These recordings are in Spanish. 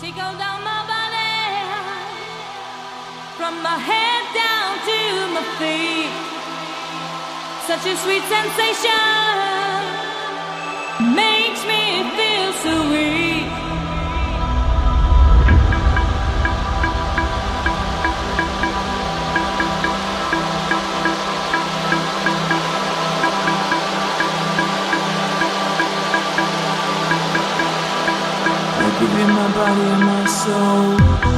Tickle down my body from my head down to my feet. Such a sweet sensation makes me feel so weak. in my body and my soul.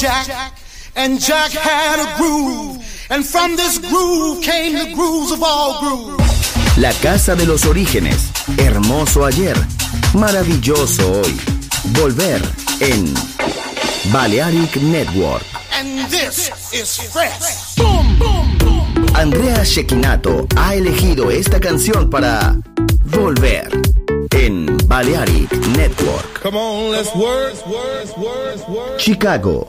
Jack, and Jack had a groove, and from this groove came the grooves of all grooves. La casa de los orígenes, hermoso ayer, maravilloso hoy. Volver en Balearic Network. And this is fresh. Boom, boom, boom. Andrea Shekinato ha elegido esta canción para Volver en Balearic Network. Come on, let's work, work, work, Chicago,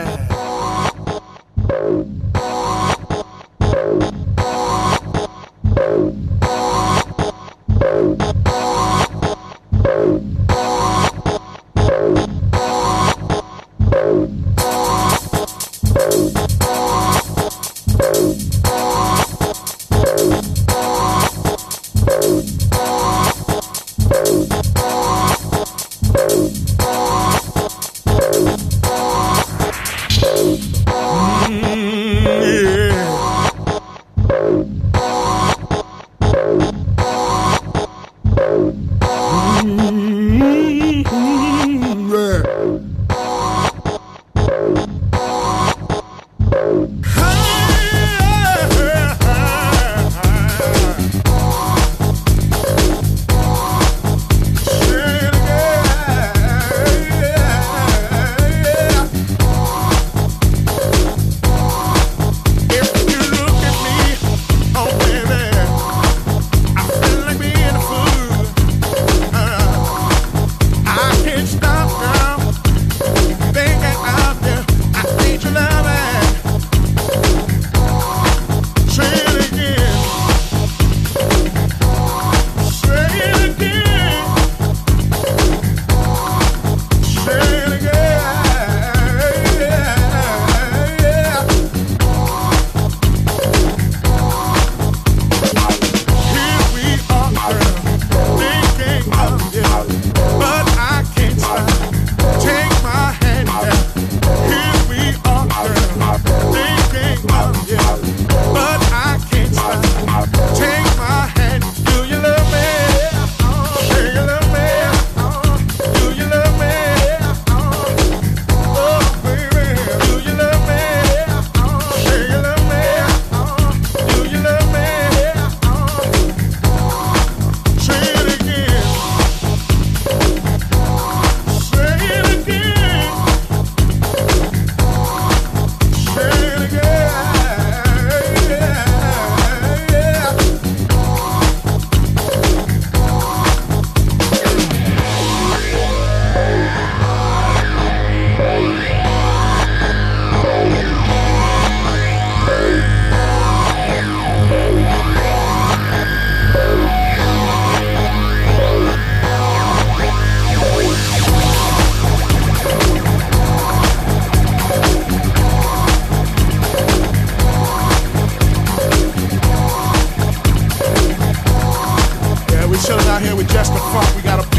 Chillin' out here with Justify. We got a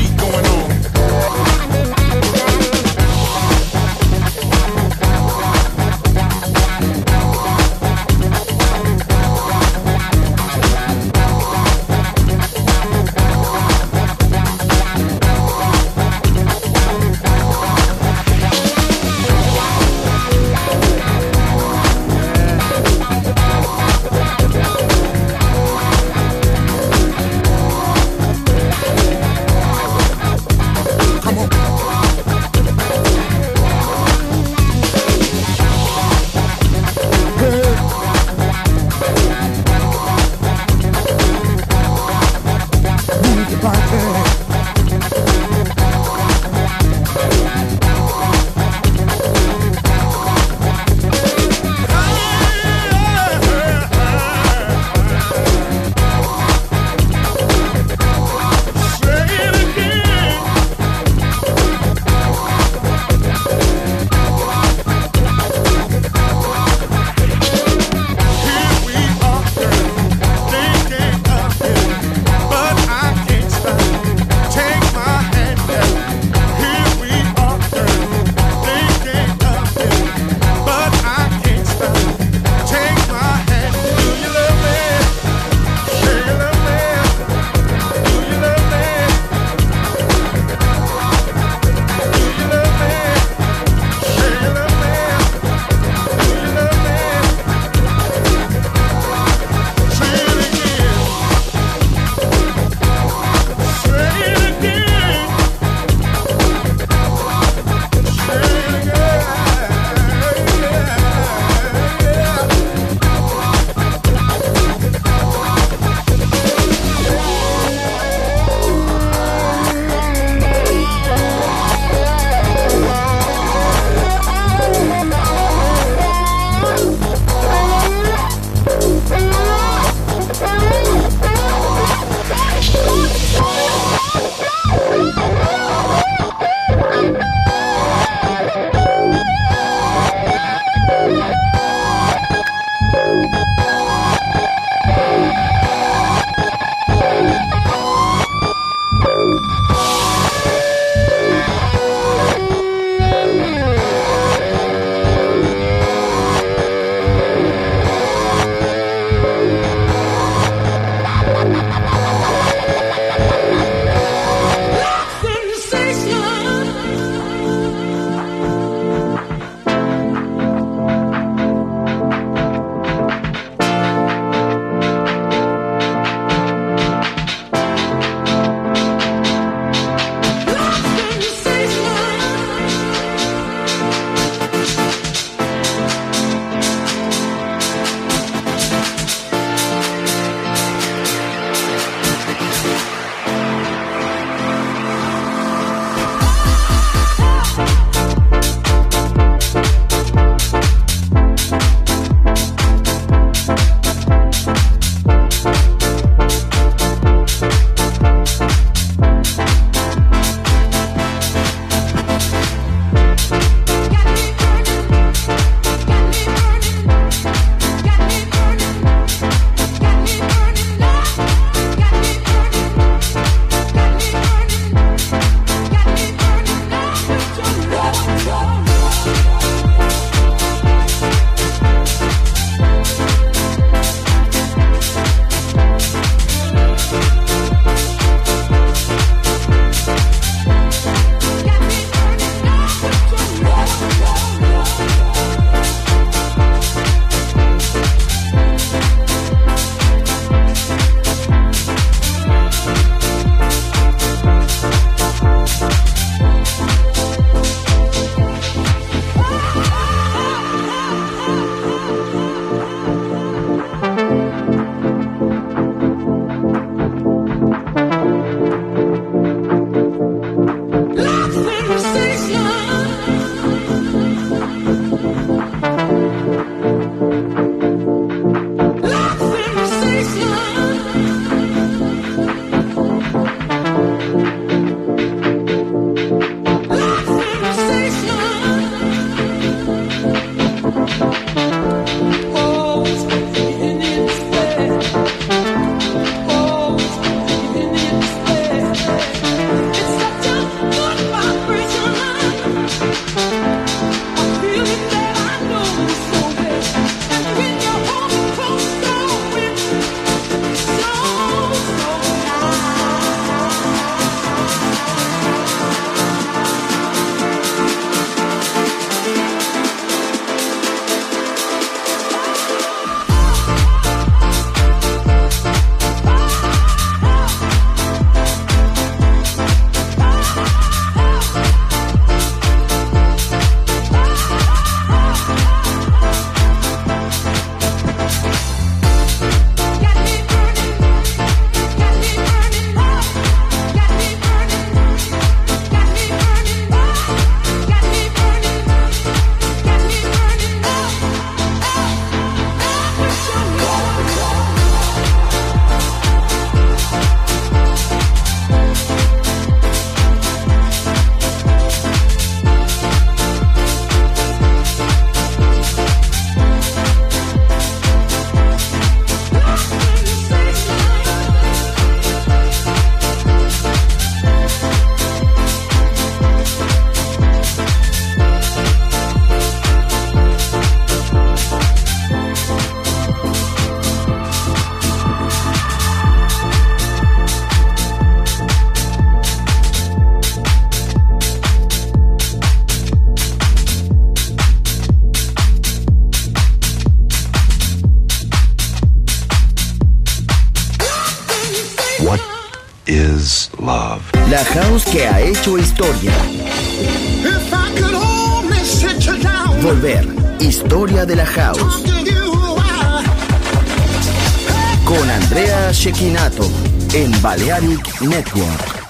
Organic Network.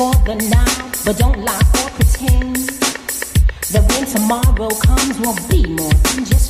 for the now, but don't lie or pretend. That when tomorrow comes, won't be more than just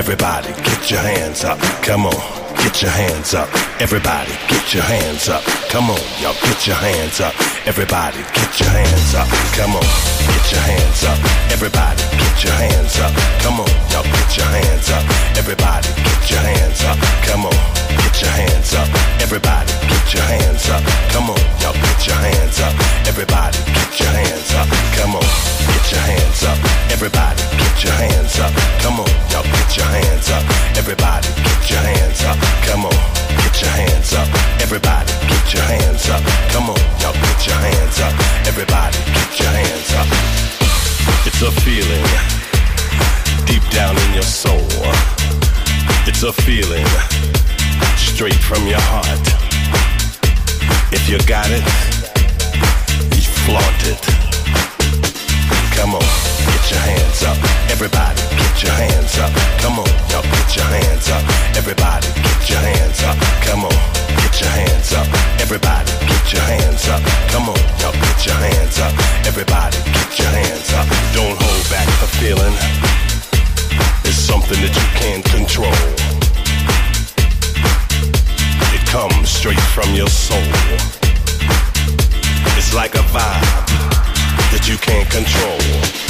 Everybody, get your hands up. Come on, get your hands up. Everybody, get your hands up. Come on, y'all, get your hands up. Everybody, get your hands up. Come on, get your hands up. Everybody, get your hands up. Come on, y'all, get your hands up. Everybody, get your hands up. Come on, get your hands up. Everybody, get your hands up. Come on, y'all, get your hands up. Everybody, get your hands up. Come on, y'all, get your hands up. Everybody, get your hands up. Come on, get your hands up. Everybody, get your hands up. Come on, y'all, get your hands up. Everybody, get your hands up. It's a feeling deep down in your soul. It's a feeling straight from your heart. If you got it, you flaunt it. Come on, get your hands up. Everybody, get your hands up. Come on, y'all get your hands up. Everybody, get your hands up. Come on, get your hands up. Everybody, get your hands up. Come on, y'all get your hands up. Everybody, get your hands up. Don't hold back the feeling. It's something that you can't control. It comes straight from your soul. It's like a vibe that you can't control.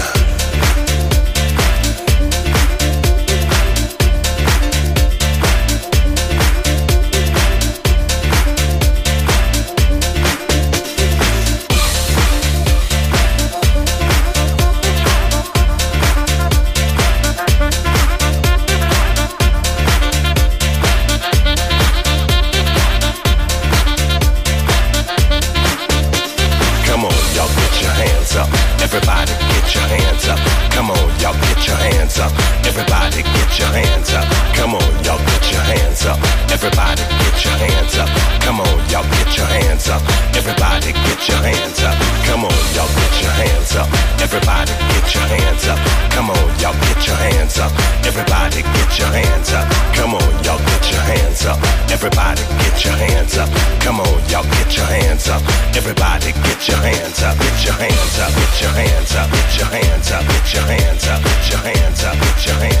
Everybody get your hands up. Get your hands up. Get your hands up. Get your hands up. Get your hands up. Get your hands up. Get your hands up.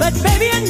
But baby, I know.